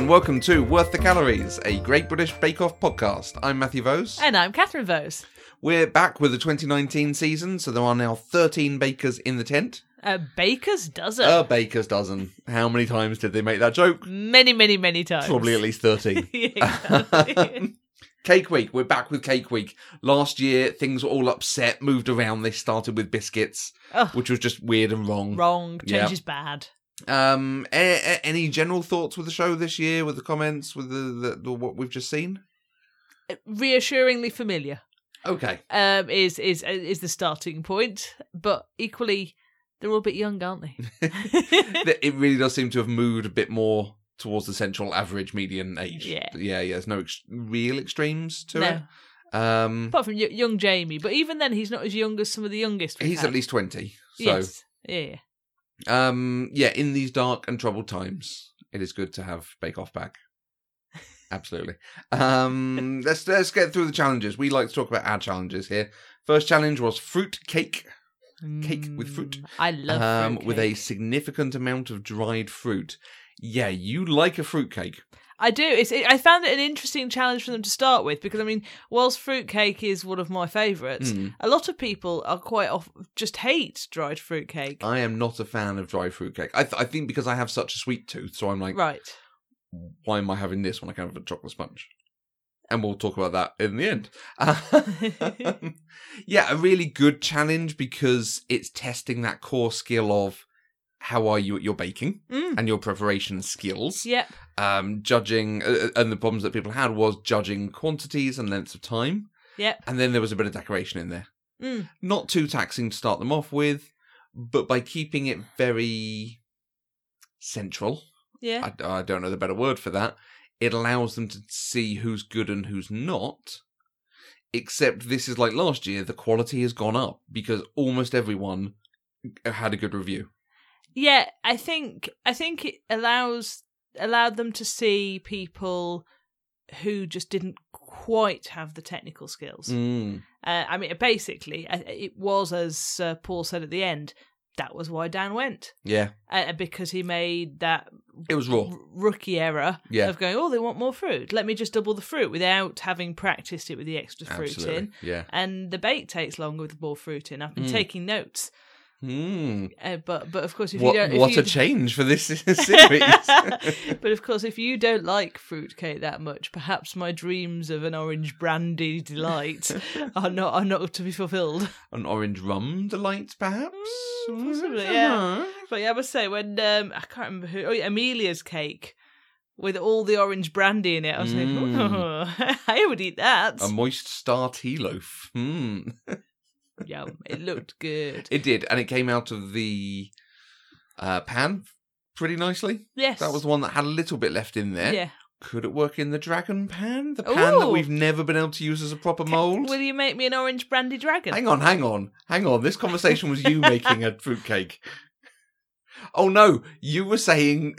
and welcome to Worth the Calories, a Great British Bake Off podcast. I'm Matthew Vose. And I'm Catherine Vose. We're back with the 2019 season, so there are now 13 bakers in the tent. A baker's dozen. A baker's dozen. How many times did they make that joke? many, many, many times. Probably at least 13. Yeah. Cake Week. We're back with Cake Week. Last year, things were all upset, moved around. They started with biscuits, Ugh. which was just weird and wrong. Wrong. Change Yeah. is bad. Um, a- a- any general thoughts with the show this year, with the comments, with the, the, the what we've just seen? Reassuringly familiar Okay. um, is is is the starting point, but equally they're all a bit young, aren't they? it really does seem to have moved a bit more towards the central average median age. Yeah. yeah, yeah. There's no ex- real extremes to no, it. Um, apart from y- young Jamie, but even then, he's not as young as some of the youngest. he's had. at least twenty. So, yes, yeah. Um, yeah. In these dark and troubled times, it is good to have Bake Off back. Absolutely. Um, let's let's get through the challenges. We like to talk about our challenges here. First challenge was fruit cake. Cake with fruit. Mm, I love um, fruit with a significant amount of dried fruit. Yeah, you like a fruit cake. I do. It's. It, I found it an interesting challenge for them to start with because I mean, whilst fruitcake is one of my favourites, Mm. a lot of people are quite off just hate dried fruitcake. I am not a fan of dried fruit cake. I, th- I think because I have such a sweet tooth, so I'm like, right. why am I having this when I can have a chocolate sponge? And we'll talk about that in the end. Yeah, a really good challenge because it's testing that core skill of how are you at your baking Mm. and your preparation skills. Yep. Um, judging, uh, and the problems that people had was judging quantities and lengths of time. Yep. And then there was a bit of decoration in there. Mm. Not too taxing to start them off with, but by keeping it very central, Yeah. I, I don't know the better word for that, it allows them to see who's good and who's not. Except this is like last year, the quality has gone up because almost everyone had a good review. Yeah. I think. I think it allows allowed them to see people who just didn't quite have the technical skills. Mm. Uh, I mean, basically, uh, it was as uh, Paul said at the end. That was why Dan went. Yeah, uh, because he made that it was raw. r- rookie error Yeah. of going, oh, they want more fruit. Let me just double the fruit without having practiced it with the extra fruit Absolutely. in. Yeah. And the bake takes longer with more fruit in. I've been Mm. taking notes, Mm. uh, but but of course, if What, you don't, if what you, a change for this series. but of course, if you don't like fruitcake that much, perhaps my dreams of an orange brandy delight are not are not to be fulfilled. An orange rum delight, perhaps? Mm, possibly, yeah. But yeah, I must say when um, I can't remember who. Oh, yeah, Amelia's cake with all the orange brandy in it. I was like, Mm. oh, I would eat that. A moist star tea loaf. Hmm. Yum! It looked good. It did, and it came out of the uh, pan pretty nicely. yes, That was the one that had a little bit left in there. Yeah. Could it work in the dragon pan? The pan that we've never been able to use as a proper mold? Will you make me an orange brandy dragon? Hang on, hang on, hang on. This conversation was you making a fruitcake. Oh no, you were saying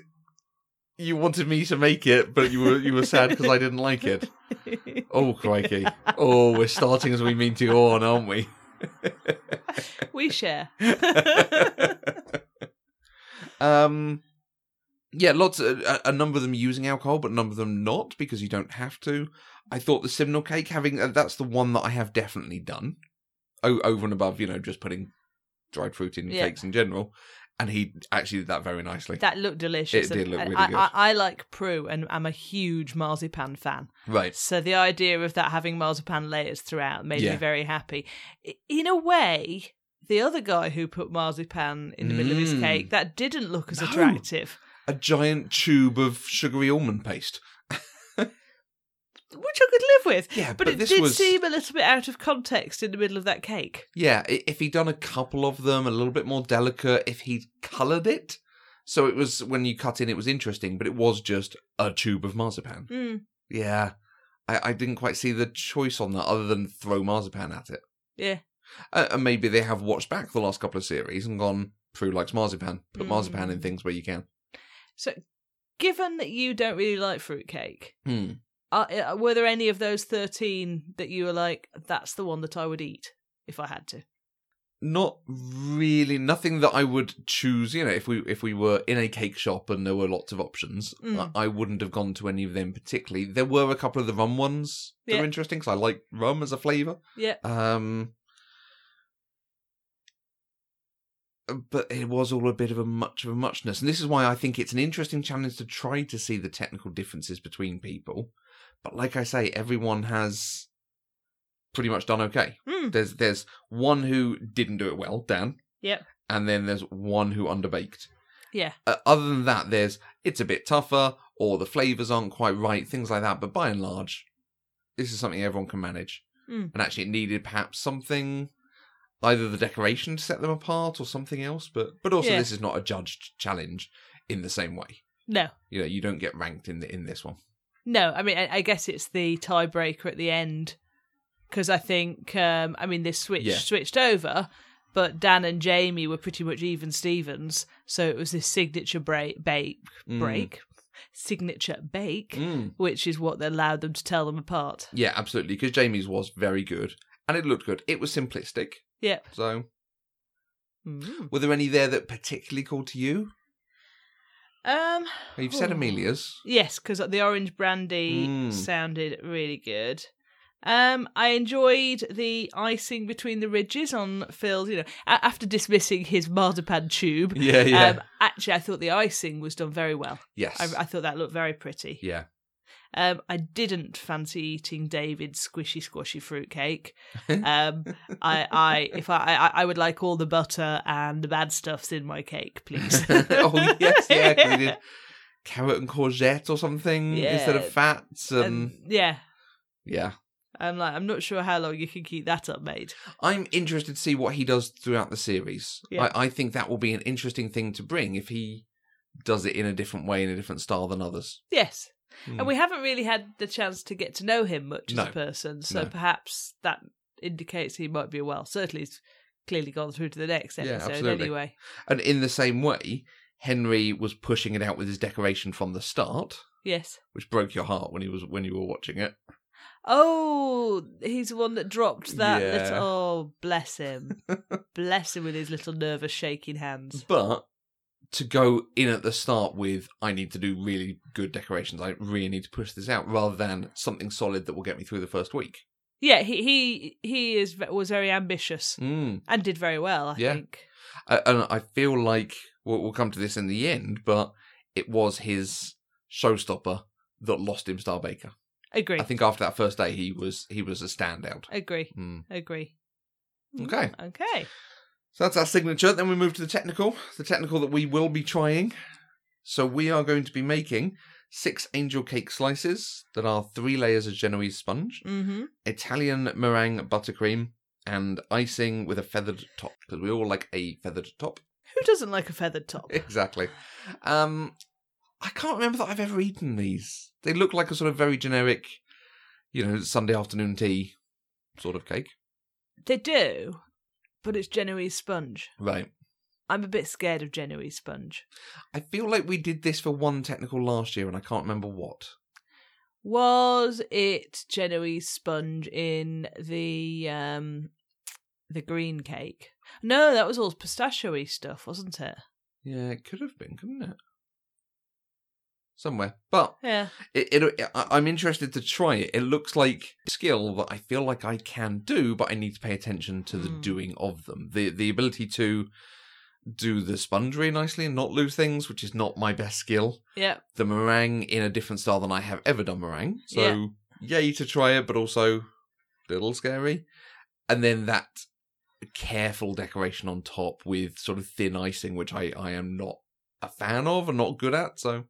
you wanted me to make it, but you were you were sad because I didn't like it. Oh crikey! Oh, we're starting as we mean to go on, aren't we? we share. um, yeah, lots. A, a number of them using alcohol, but a number of them not because you don't have to. I thought the Simnel cake having uh, that's the one that I have definitely done o- over and above, you know, just putting dried fruit in Yeah. cakes in general. And he actually did that very nicely. That looked delicious. It did look really I, good. I, I like Prue, and I'm a huge marzipan fan. right. So the idea of that having marzipan layers throughout made Yeah. me very happy. In a way, the other guy who put marzipan in the middle of his Mm. cake that didn't look as No. attractive, A giant tube of sugary almond paste. Which I could live with. Yeah, But, but it did was- seem a little bit out of context in the middle of that cake. Yeah, if he'd done a couple of them, a little bit more delicate, if he'd coloured it, so it was when you cut in, it was interesting, but it was just a tube of marzipan. Mm, Yeah, I, I didn't quite see the choice on that other than throw marzipan at it. yeah. Uh, and maybe they have watched back the last couple of series and gone, Prue likes marzipan. Put Mm. marzipan in things where you can. So, given that you don't really like fruitcake, Hmm. Are, uh, were there any of those 13 that you were like, that's the one that I would eat if I had to? not really nothing that I would choose. You know, if we if we were in a cake shop and there were lots of options, Mm. I, I wouldn't have gone to any of them particularly. There were a couple of the rum ones that Yeah. were interesting because I like rum as a flavour. Yeah. Um, but it was all a bit of a much of a muchness, and this is why I think it's an interesting challenge to try to see the technical differences between people. But like I say, everyone has pretty much done okay. Mm. There's there's one who didn't do it well, Dan. Yep. And then there's one who underbaked. Yeah. Uh, other than that, there's it's a bit tougher, or the flavors aren't quite right, things like that. But by and large, this is something everyone can manage. Mm. And actually, it needed perhaps something, either the decoration to set them apart, or something else. But but also, Yeah. this is not a judged challenge in the same way. No. You know, you don't get ranked in the, in this one. No, I mean, I, I guess it's the tiebreaker at the end because I think, um, I mean, this switch Yeah. switched over, but Dan and Jamie were pretty much even Stevens, so it was this signature break, bake, Mm. break, signature bake, Mm. which is what allowed them to tell them apart. Yeah, absolutely. Because Jamie's was very good, and it looked good. It was simplistic. Yeah. So, Mm. were there any there that particularly called to you? Um. You've said oh. Amelia's. Yes, because the orange brandy Mm. sounded really good. Um, I enjoyed the icing between the ridges on Phil's. You know, after dismissing his marzipan tube, Yeah, yeah. um, actually, I thought the icing was done very well. yes. I, I thought that looked very pretty. yeah. Um, I didn't fancy eating David's squishy squashy fruitcake. Um, I, I, if I, I, I would like all the butter and the bad stuffs in my cake, please. oh yes, yeah. he did carrot and courgette or something instead of fats, and, And, yeah, yeah. I'm like, I'm not sure how long you can keep that up, mate. I'm interested to see what he does throughout the series. Yeah. I, I think that will be an interesting thing to bring if he does it in a different way, in a different style than others. Yes. Hmm. And we haven't really had the chance to get to know him much as a person, so No. perhaps that indicates he might be well. Certainly, he's clearly gone through to the next episode absolutely. anyway. And in the same way, Henry was pushing it out with his decoration from the start, Yes. which broke your heart when he was when you were watching it. Oh, he's the one that dropped that. Yeah. Little, oh, bless him. bless him with his little nervous shaking hands. But to go in at the start with, I need to do really good decorations. I really need to push this out, rather than something solid that will get me through the first week. Yeah, he he he is was very ambitious Mm. and did very well. I Yeah. think. Uh, and I feel like we'll, we'll come to this in the end, but it was his showstopper that lost him Star Baker. Agree. I think after that first day, he was he was a standout. Agree. Mm. Agree. Okay. Okay. So that's our signature. Then we move to the technical, the technical that we will be trying. So we are going to be making six angel cake slices that are three layers of Genoese sponge, Mm-hmm. Italian meringue buttercream, and icing with a feathered top because we all like a feathered top. Who doesn't like a feathered top? exactly. Um, I can't remember that I've ever eaten these. They look like a sort of very generic, you know, Sunday afternoon tea sort of cake. They do, but it's Genoese sponge. Right. I'm a bit scared of Genoese sponge. I feel like we did this for one technical last year and I can't remember what. Was it Genoese sponge in the um the green cake? No, that was all pistachio-y stuff, wasn't it? Yeah, it could have been, couldn't it? Somewhere. But Yeah. it, it, I'm interested to try it. It looks like a skill that I feel like I can do, but I need to pay attention to the Hmm. doing of them. The the ability to do the sponge really nicely and not lose things, which is not my best skill. Yeah. The meringue in a different style than I have ever done meringue. So yay to try it, but also a little scary. And then that careful decoration on top with sort of thin icing, which I, I am not a fan of and not good at. So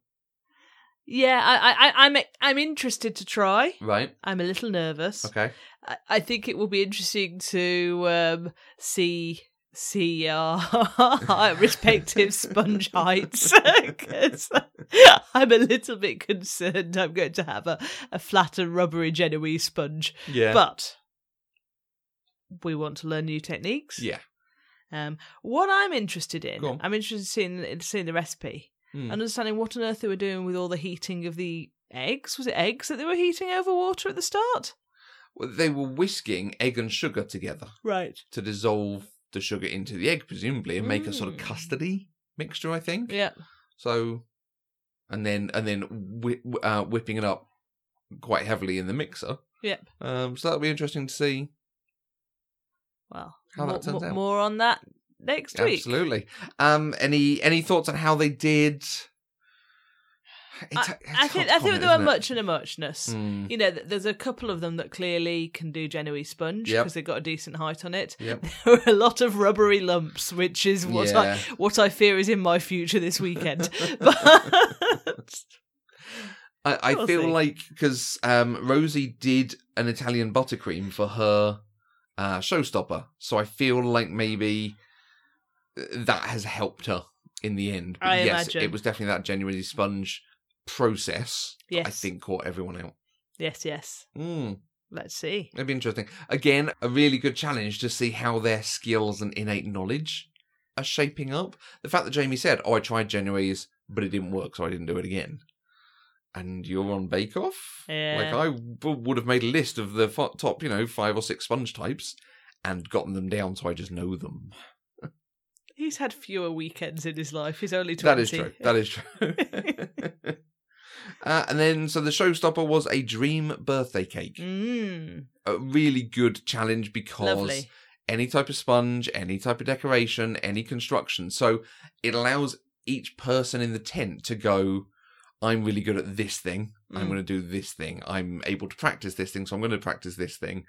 Yeah, I, I, I'm I'm interested to try. right, I'm a little nervous. okay. I, I think it will be interesting to um, see see our respective sponge heights 'Cause I'm a little bit concerned I'm going to have a, a flat and rubbery Genoese sponge. Yeah. But we want to learn new techniques. yeah. Um, what I'm interested in, I'm interested in seeing, in seeing the recipe Hmm. and understanding what on earth they were doing with all the heating of the eggs. Was it eggs that they were heating over water at the start? Well, they were whisking egg and sugar together Right. to dissolve the sugar into the egg, presumably, and make a sort of Mm. custardy mixture. I think. Yeah. So, and then and then whi- uh, whipping it up quite heavily in the mixer. Yep. Um, so that'll be interesting to see. Well, How that turns more, out. more on that next week. Absolutely. Um, any any thoughts on how they did? It's- I, it's I think I think there were much and a muchness. Mm, You know, there's a couple of them that clearly can do Genoese sponge Yep. because they've got a decent height on it. Yep. There were a lot of rubbery lumps, which is what Yeah. I what I fear is in my future this weekend. but I, I We'll feel see. like because um, Rosie did an Italian buttercream for her uh, showstopper, so I feel like maybe that has helped her in the end. But I yes, imagine. it was definitely that Genoese sponge process. that I think caught everyone out. yes, yes. Mm, Let's see. it'd be interesting. Again, a really good challenge to see how their skills and innate knowledge are shaping up. The fact that Jamie said, "Oh, I tried Genoese, but it didn't work, so I didn't do it again." And you're on Bake Off. Yeah. Like I w- would have made a list of the f- top, you know, five or six sponge types and gotten them down, so I just know them. He's had fewer weekends in his life. He's only 20. That is true. That is true. uh, and then, so the showstopper was a dream birthday cake. Mm, A really good challenge because lovely. any type of sponge, any type of decoration, any construction. So it allows each person in the tent to go, I'm really good at this thing. I'm Mm. going to do this thing. I'm able to practice this thing, so I'm going to practice this thing.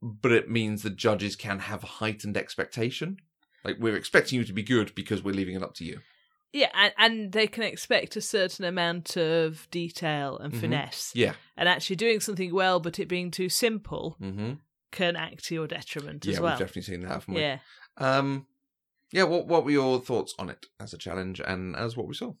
But it means the judges can have heightened expectation. Like, we're expecting you to be good because we're leaving it up to you. Yeah, and, and they can expect a certain amount of detail and Mhm. finesse. Yeah. And actually doing something well, but it being too simple Mm-hmm. can act to your detriment Yeah, as well. Yeah, we've definitely seen that, haven't we? yeah. Um, yeah, what, what were your thoughts on it as a challenge and as what we saw?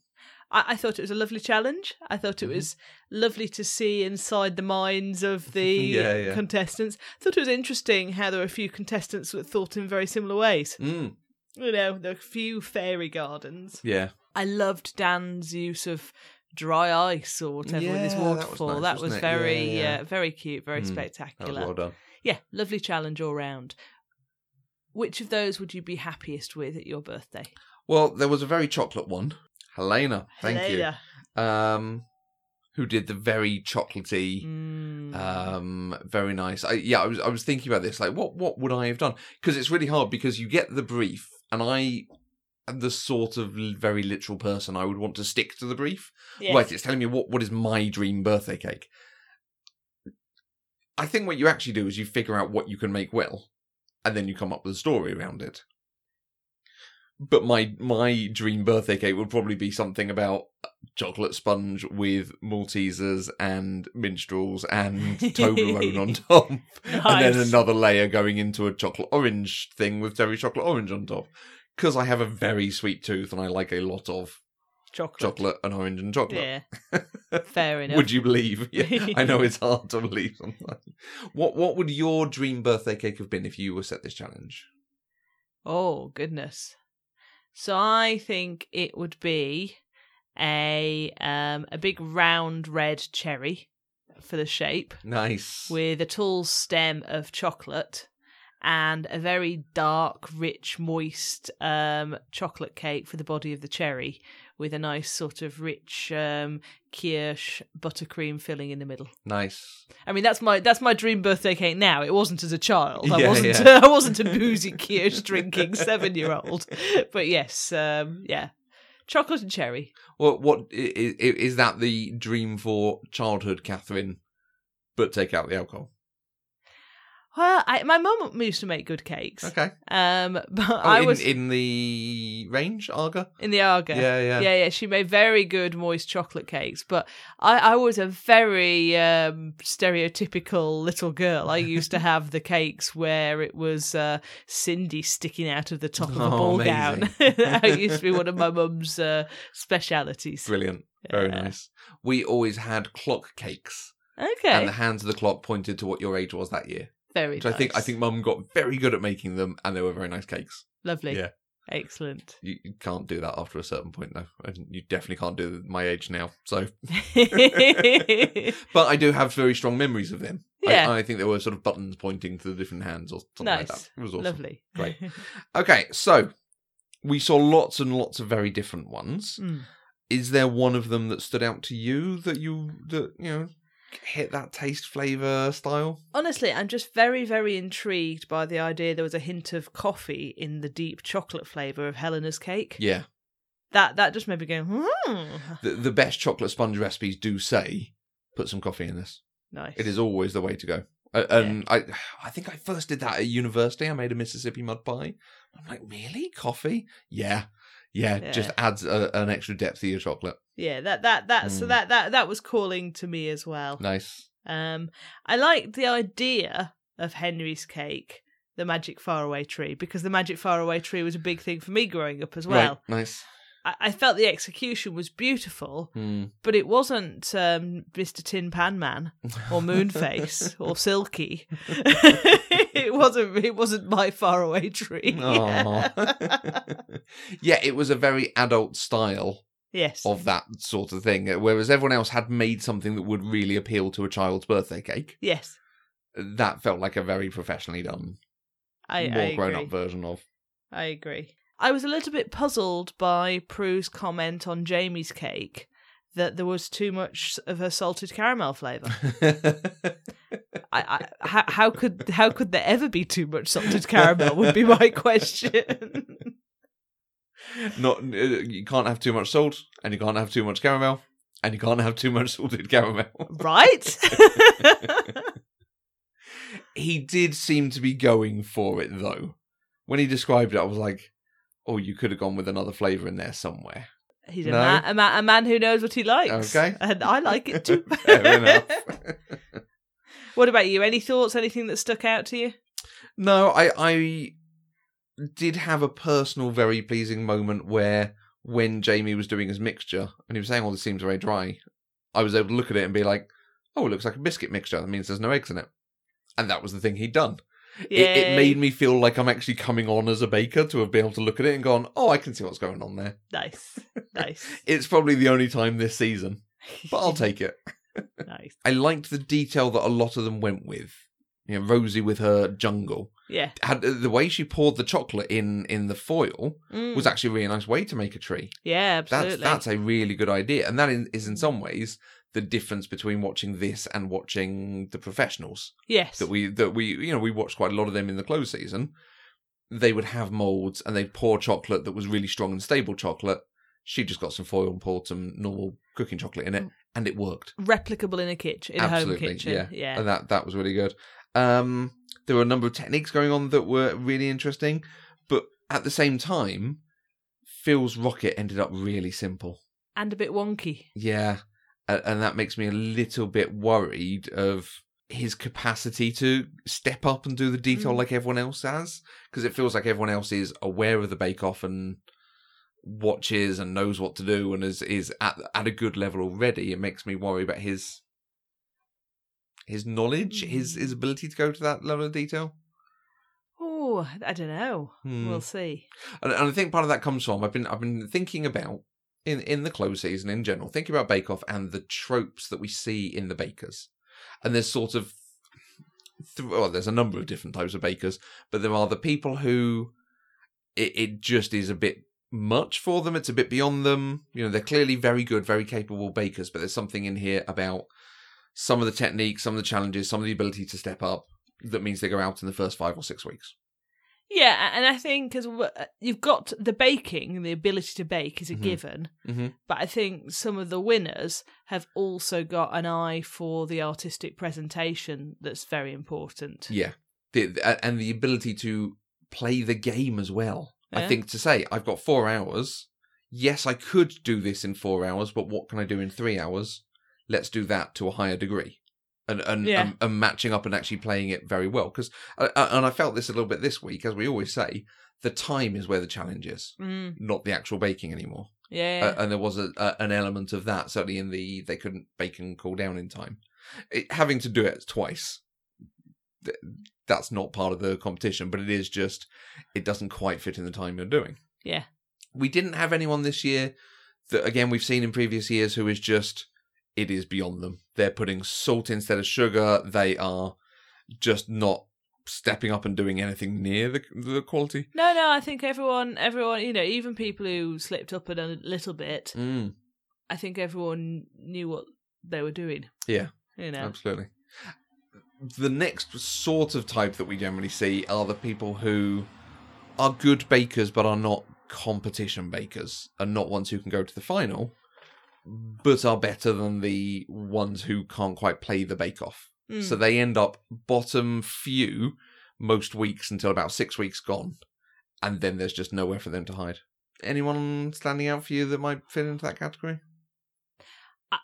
I, I thought it was a lovely challenge. I thought it Mhm. was lovely to see inside the minds of the Yeah, yeah. contestants. I thought it was interesting how there were a few contestants that thought in very similar ways. Mm, You know, there were a few fairy gardens. yeah. I loved Dan's use of dry ice or whatever with his Yeah, that was waterfall. nice, That was? Yeah, very, yeah, yeah. Uh, very cute, very Mm, spectacular. well done. Yeah, lovely challenge all round. Which of those would you be happiest with at your birthday? Well, there was a very chocolate one. Helena, thank Helena. you. Um, who did the very chocolatey, Mm. um, very nice. I, yeah, I was I was thinking about this. Like, what what would I have done? Because it's really hard because you get the brief, and I am the sort of very literal person. I would want to stick to the brief. Yes. Right, it's telling me what what is my dream birthday cake. I think what you actually do is you figure out what you can make well, and then you come up with a story around it. But my my dream birthday cake would probably be something about chocolate sponge with Maltesers and minstrels and Toblerone on top, and then another layer going into a chocolate orange thing with very chocolate orange on top. Because I have a very sweet tooth and I like a lot of chocolate. chocolate and orange and chocolate. Yeah. Fair enough. Would you believe? Yeah, I know it's hard to believe sometimes. What What would your dream birthday cake have been if you were set this challenge? Oh goodness. So I think it would be a um a big round red cherry for the shape Nice. with a tall stem of chocolate and a very dark, rich, moist um chocolate cake for the body of the cherry with a nice sort of rich um kirsch buttercream filling in the middle. nice. I mean, that's my that's my dream birthday cake now. It wasn't as a child. I Yeah, wasn't. yeah. I wasn't a boozy kirsch drinking seven year old. But yes, um, yeah, chocolate and cherry. What What i- i- is that the dream for childhood, Catherine? But take out the alcohol. Well, I, my mum used to make good cakes. Okay. Um, but Oh, I in, was in the range, Aga. in the Aga. Yeah, yeah. yeah, yeah. She made very good moist chocolate cakes, but I, I was a very um, stereotypical little girl. I used to have the cakes where it was uh, Sindy sticking out of the top of a Oh, ball gown. amazing. that used to be one of my mum's uh, specialities. Brilliant. Very Yeah. nice. We always had clock cakes, Okay, and the hands of the clock pointed to what your age was that year. Very Which I think I think Mum got very good at making them, and they were very nice cakes. lovely. Yeah. Excellent. You, you can't do that after a certain point, though. And you definitely can't do my age now. So, but I do have very strong memories of them. Yeah. I, I think there were sort of buttons pointing to the different hands or something like that. Nice. It was awesome. Lovely. Great. Okay, so we saw lots and lots of very different ones. Mm. Is there one of them that stood out to you that you that you know hit that taste flavor style? Honestly, I'm just very, very intrigued by the idea there was a hint of coffee in the deep chocolate flavour of Helena's cake. Yeah, That that just made me go, hmm. the the best chocolate sponge recipes do say put some coffee in this. Nice. It is always the way to go. Uh, and I, I think I first did that at university. I made a Mississippi mud pie. I'm like, really, coffee? Yeah, yeah. Yeah. Just adds a, an extra depth to your chocolate. Yeah, that that that so Mm. that that that was calling to me as well. Nice. Um, I liked the idea of Henry's cake, the magic faraway tree, because the magic faraway tree was a big thing for me growing up as well. Right. Nice. I, I felt the execution was beautiful, Hmm. but it wasn't um, Mr. Tin Pan Man or Moonface or Silky. it wasn't. It wasn't my faraway tree. Aw. yeah, it was a very adult style yes. of that sort of thing. Whereas everyone else had made something that would really appeal to a child's birthday cake. Yes. That felt like a very professionally done, I, more I grown agree. up version of. I agree. I was a little bit puzzled by Prue's comment on Jamie's cake that there was too much of her salted caramel flavour. I, I, how, how could how could there ever be too much salted caramel? Would be my question. Not uh, you can't have too much salt, and you can't have too much caramel, and you can't have too much salted caramel. right? he did seem to be going for it though. When he described it, I was like, "Oh, you could have gone with another flavor in there somewhere." He's a, No. man, a, man, a man who knows what he likes. Okay. and I like it too. Fair enough. what about you? Any thoughts? Anything that stuck out to you? no, I I did have a personal, very pleasing moment where when Jamie was doing his mixture and he was saying, "Oh, this seems very dry," I was able to look at it and be like, "Oh, it looks like a biscuit mixture. That means there's no eggs in it." And that was the thing he'd done. It, it made me feel like I'm actually coming on as a baker to have been able to look at it and gone, "Oh, I can see what's going on there." nice, nice. It's probably the only time this season, but I'll take it. nice. I liked the detail that a lot of them went with. You know, Rosie with her jungle Yeah. had uh, the way she poured the chocolate in in the foil Mm. was actually a really nice way to make a tree. yeah, That's absolutely. that's a really good idea, and that is in some ways the difference between watching this and watching the professionals yes. that we that we you know we watched quite a lot of them in the close season. They would have molds and they'd pour chocolate that was really strong and stable chocolate. She just got some foil and poured some normal cooking chocolate in it, Mm. and it worked. replicable in a kitchen, in a home Absolutely, kitchen. yeah. yeah. and that that was really good. Um, there were a number of techniques going on that were really interesting, but at the same time, Phil's rocket ended up really simple. and a bit wonky. Yeah, and, and that makes me a little bit worried of his capacity to step up and do the detail Mm. like everyone else has, because it feels like everyone else is aware of the Bake Off and watches and knows what to do and is is at at a good level already. It makes me worry about his his knowledge, his Mm. his ability to go to that level of detail. Oh, I don't know. Hmm. We'll see. And, and I think part of that comes from I've been I've been thinking about in in the close season in general, thinking about Bake Off and the tropes that we see in the bakers. And there's sort of th- well, there's a number of different types of bakers, but there are the people who it, it just is a bit much for them. It's a bit beyond them. You know, they're clearly very good, very capable bakers, but there's something in here about some of the techniques, some of the challenges, some of the ability to step up that means they go out in the first five or six weeks. Yeah, and I think as well, you've got the baking, the ability to bake is a Mhm. given, Mhm. but I think some of the winners have also got an eye for the artistic presentation that's very important. Yeah, the, the- and the ability to play the game as well. I think to say I've got four hours. Yes, I could do this in four hours, but what can I do in three hours? Let's do that to a higher degree, and and Yeah. and, and matching up and actually playing it very well. Because and I felt this a little bit this week, as we always say, the time is where the challenge is, Mm, not the actual baking anymore. yeah. Uh, and there was a, a an element of that certainly in the they couldn't bake and cool down in time. It, having to do it twice, th- that's not part of the competition, but it is just it doesn't quite fit in the time you're doing. Yeah. we didn't have anyone this year that again we've seen in previous years who is just it is beyond them. They're putting salt instead of sugar. They are just not stepping up and doing anything near the, the quality. No, no, I think everyone, everyone, you know, even people who slipped up a little bit, Mm, I think everyone knew what they were doing. Yeah. You know. Absolutely. The next sort of type that we generally see are the people who are good bakers but are not competition bakers and not ones who can go to the final, but are better than the ones who can't quite play the bake off. Mm. So they end up bottom few most weeks until about six weeks gone, and then there's just nowhere for them to hide. Anyone standing out for you that might fit into that category?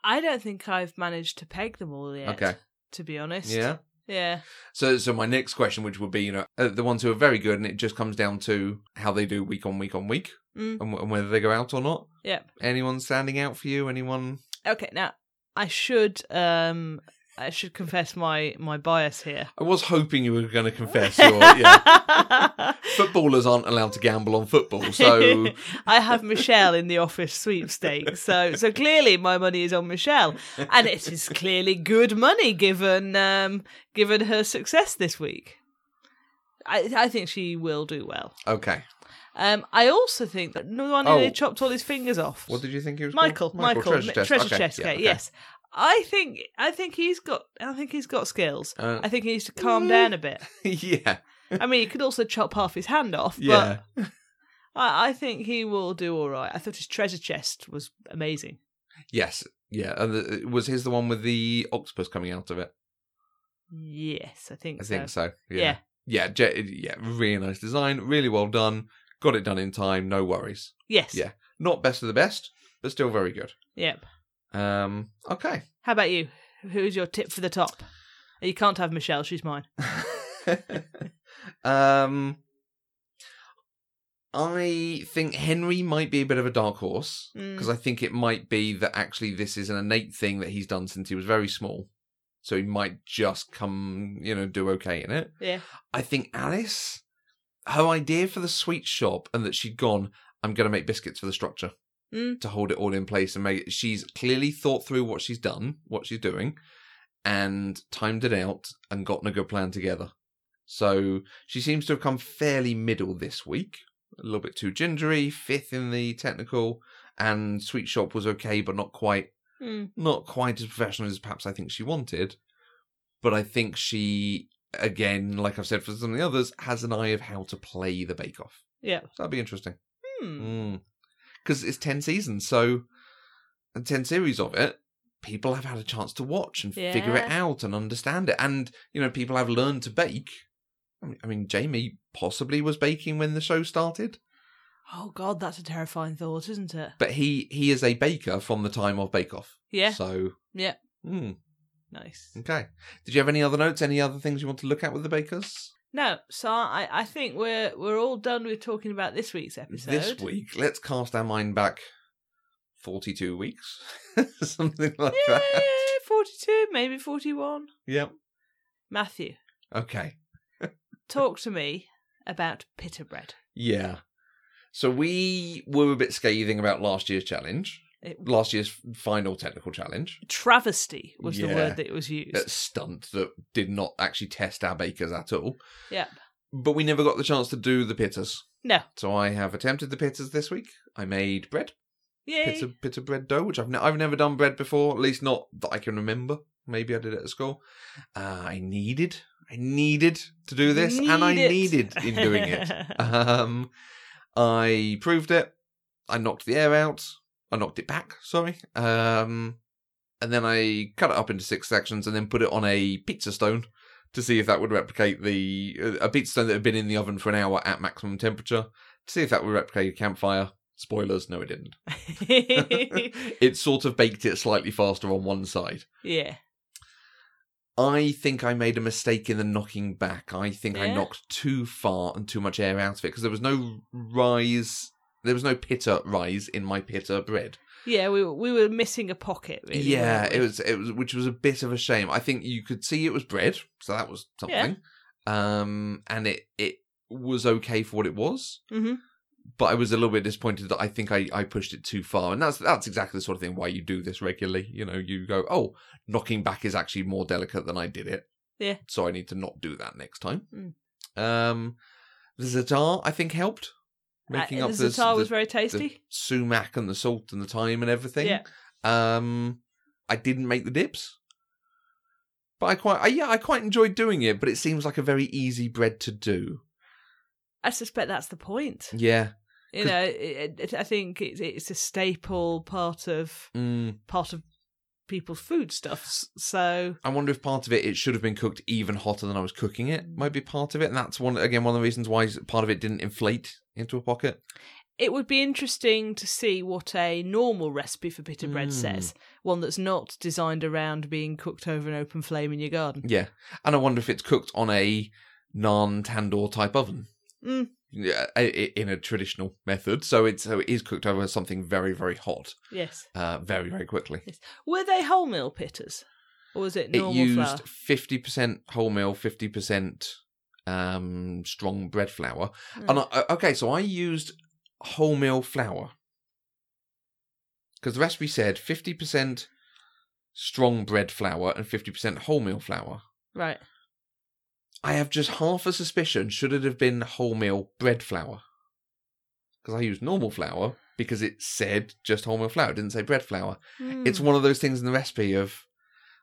I- don't think I've managed to peg them all yet. Okay. To be honest. Yeah. Yeah. So, so my next question, which would be, you know, uh, the ones who are very good, and it just comes down to how they do week on week on week, Mm. and, w- and whether they go out or not. Yep. Anyone standing out for you? Anyone? Okay. Now, I should um I should confess my my bias here. I was hoping you were going to confess your. Yeah, footballers aren't allowed to gamble on football, so I have Michelle in the office sweepstakes, so so clearly my money is on Michelle, and it is clearly good money given um given her success this week. I I think she will do well. okay. Um, I also think that the one who Oh. chopped all his fingers off. What did you think he was? Michael, called? Michael, treasure Mi- chest. treasure okay. chest yeah, okay. Yes, I think I think he's got I think he's got skills. Uh, I think he needs to calm down a bit. yeah, I mean, he could also chop half his hand off, yeah. but I, I think he will do all right. I thought his treasure chest was amazing. Yes, yeah. And the, was his the one with the octopus coming out of it? Yes, I think I so. think so. Yeah. Yeah, Je- yeah. Really nice design. Really well done. Got it done in time. No worries. Yes. Yeah. Not best of the best, but still very good. Yep. Um. Okay. How about you? Who's your tip for the top? You can't have Michelle. She's mine. um. I think Henry might be a bit of a dark horse Mm. because I think it might be that actually this is an innate thing that he's done since he was very small, so he might just come, you know, do okay in it. Yeah. I think Alice, her idea for the sweet shop and that she'd gone, I'm going to make biscuits for the structure Mm. to hold it all in place and make it. She's clearly thought through what she's done, what she's doing, and timed it out and gotten a good plan together. So she seems to have come fairly middle this week. A little bit too gingery, fifth in the technical, and Sweet Shop was okay, but not quite Mm. not quite as professional as perhaps I think she wanted. But I think she, again, like I've said for some of the others, has an eye of how to play the Bake Off. Yeah. So that'd be interesting. Hmm. Because it's 10 seasons, so, and 10 series of it, people have had a chance to watch and figure it out and understand it. And, you know, people have learned to bake. I mean, I mean, Jamie possibly was baking when the show started, Oh God, that's a terrifying thought, isn't it? but he he is a baker from the time of Bake Off. Yeah. So, Yeah. hmm. Nice. Okay. Did you have any other notes? Any other things you want to look at with the bakers? No, so I, I think we're we're all done with talking about this week's episode. This week, let's cast our mind back 42 weeks. Something like that. yeah, that. forty-two, maybe forty-one. Yep. Matthew, Okay. talk to me about pita bread. Yeah. So we were a bit scathing about last year's challenge, It, last year's final technical challenge. travesty was the word that was used. That stunt that did not actually test our bakers at all. Yeah. But we never got the chance to do the pittas. No. So I have attempted the pittas this week. I made bread. Yay. Pita, pita bread dough, which I've ne- I've never done bread before, at least not that I can remember. Maybe I did it at school. Uh, I needed, I needed to do this, and I it. needed in doing it. Um, I proved it. I knocked the air out. I knocked it back. Sorry. Um, and then I cut it up into six sections and then put it on a pizza stone to see if that would replicate the a pizza stone that had been in the oven for an hour at maximum temperature to see if that would replicate a campfire. Spoilers, no, it didn't. it sort of baked it slightly faster on one side. yeah. I think I made a mistake in the knocking back. I think I knocked too far and too much air out of it because there was no rise. There was no pitta rise in my pitta bread. Yeah, we were, we were missing a pocket, really. yeah, it was it was which was a bit of a shame. I think you could see it was bread, so that was something. Um, and it it was okay for what it was. Mhm. but I was a little bit disappointed that I think I, I pushed it too far, and that's that's exactly the sort of thing why you do this regularly. You know, you go, oh, knocking back is actually more delicate than I did it. Yeah. So I need to not do that next time. Mm. Um, the za'atar I think helped making Uh, up the the, za'atar was the, very the tasty. sumac and the salt and the thyme and everything. Yeah. Um, I didn't make the dips, but I quite, I, yeah, I quite enjoyed doing it. But it seems like a very easy bread to do. I suspect that's the point. Yeah. You know, it, it, I think it's it's a staple part of Mm, part of people's foodstuffs. So I wonder if part of it it should have been cooked even hotter than I was cooking it. Might be part of it, and that's one again one of the reasons why part of it didn't inflate into a pocket. it would be interesting to see what a normal recipe for pita bread Mm. says. One that's not designed around being cooked over an open flame in your garden. Yeah, and I wonder if it's cooked on a non-tandoor type oven. Mm. Yeah, i- i- in a traditional method, so it's so it is cooked over something very very hot, Yes. uh, very very quickly. Were they wholemeal pittas, Or was it normal It used fifty percent wholemeal, fifty percent um strong bread flour. Mm. And I, okay, so I used wholemeal flour because the recipe said fifty percent strong bread flour and fifty percent wholemeal flour. Right. I have just half a suspicion should it have been wholemeal bread flour because I used normal flour because it said just wholemeal flour, it didn't say bread flour. It's Mm. one of those things in the recipe of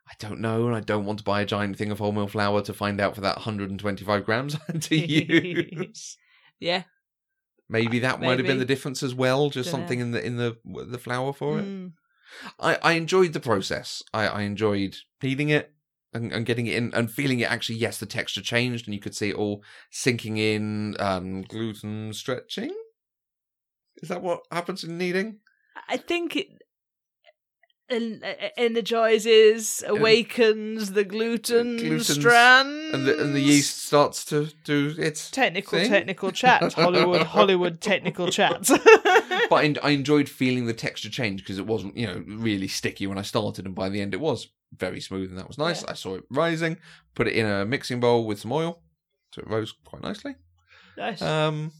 I don't know, and I don't want to buy a giant thing of wholemeal flour to find out for that 125 grams to use. Yeah. Maybe that might have been the difference as well. Just Dunno. something in the in the the flour for it. Mm. I, I enjoyed the process. I, I enjoyed peeling it and, and getting it in and feeling it. Actually, yes, the texture changed, and you could see it all sinking in. Um, gluten stretching. Is that what happens in kneading? I think it en- energizes, awakens the gluten Gluten's- strand. And the and the yeast starts to do its. Technical, thing? technical chat. Hollywood, Hollywood technical chat. But I, en- I enjoyed feeling the texture change because it wasn't, you know, really sticky when I started, and by the end it was very smooth, and that was nice. Yeah. I saw it rising. Put it in a mixing bowl with some oil, so it rose quite nicely. nice. Um,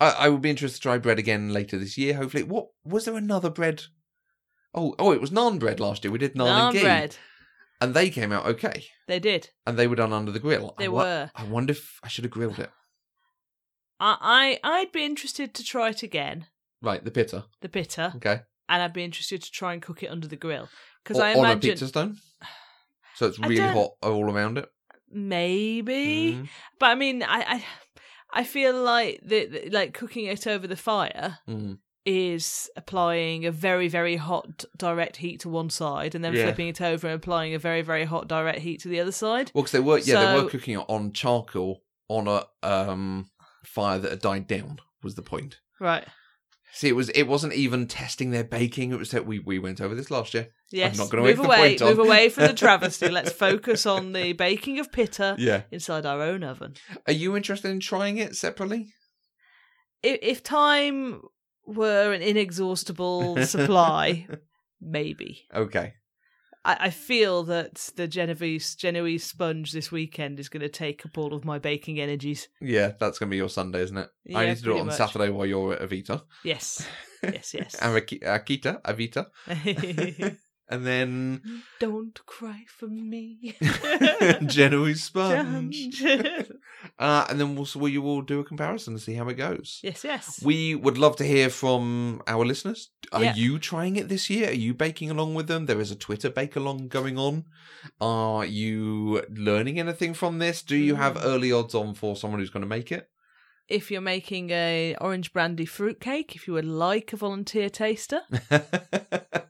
I, I will be interested to try bread again later this year. Hopefully, what was there another bread? Oh, oh, it was naan bread last year. We did naan, Naan and ghee, bread. and they came out okay, They did. and they were done under the grill. They I, were. I wonder if I should have grilled it. I, I I'd be interested to try it again, Right, the pitta. the bitter, Okay, and I'd be interested to try and cook it under the grill because I on a pizza stone, so it's I really don't- hot all around it. maybe, Mm, but I mean, I I, I feel like the, the like cooking it over the fire mm. is applying a very very hot direct heat to one side and then Yeah. flipping it over and applying a very very hot direct heat to the other side. Well, because they were, yeah, they were cooking it on charcoal on a um fire that had died down. Was the point? Right. See, it was it wasn't even testing their baking. It was that we we went over this last year. Yes. I'm not gonna move make the away. Move away from the travesty. Let's focus on the baking of pitta Yeah. inside our own oven. Are you interested in trying it separately? If, if time were an inexhaustible supply, maybe. Okay. I, I feel that the Genovese Genoese sponge this weekend is going to take up all of my baking energies. Yeah, that's gonna be your Sunday, isn't it? I Yeah, need to do it on much. Saturday while you're at Avita. Yes, yes, yes. Araki- Akita, Avita, and then Don't cry for me. Genoese sponge. Uh, and then we'll we will do a comparison and see how it goes. yes. Yes. We would love to hear from our listeners. Are Yeah. you trying it this year? Are you baking along with them? There is a Twitter bake along going on. Are you learning anything from this? Do you have Mm. early odds on for someone who's going to make it? if you're making a orange brandy fruitcake, if you would like a volunteer taster,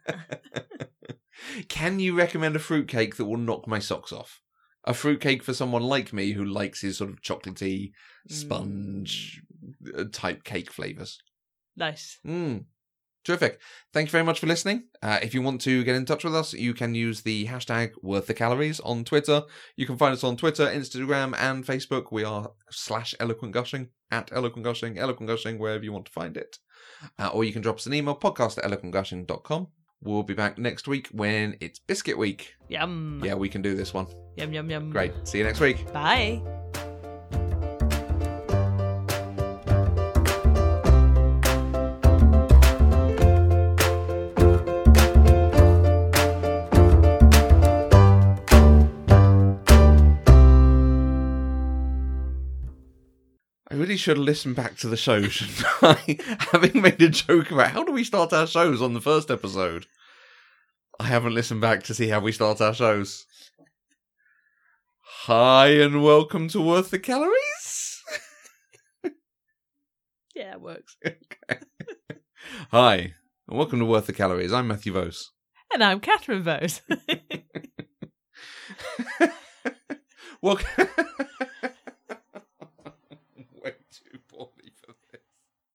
Can you recommend a fruitcake that will knock my socks off? A fruitcake for someone like me who likes his sort of chocolatey sponge uh, type cake flavors. nice. Mm. Terrific. Thank you very much for listening. Uh, if you want to get in touch with us, you can use the hashtag worth the calories on Twitter. You can find us on Twitter, Instagram, and Facebook. We are slash eloquent gushing at eloquent gushing, eloquent gushing, wherever you want to find it. Uh, or you can drop us an email, podcast at eloquentgushing.com. We'll be back next week when it's biscuit week. Yum. Yeah, we can do this one. Yum, yum, yum. Great. See you next week. Bye. Should listen back to the show, shouldn't I? Having made a joke about how do we start our shows on the first episode. I haven't listened back to see how we start our shows. Hi and welcome to Worth the Calories. Yeah, it works. Hi and welcome to Worth the Calories. I'm Matthew Vose. And I'm Catherine Vose. Welcome,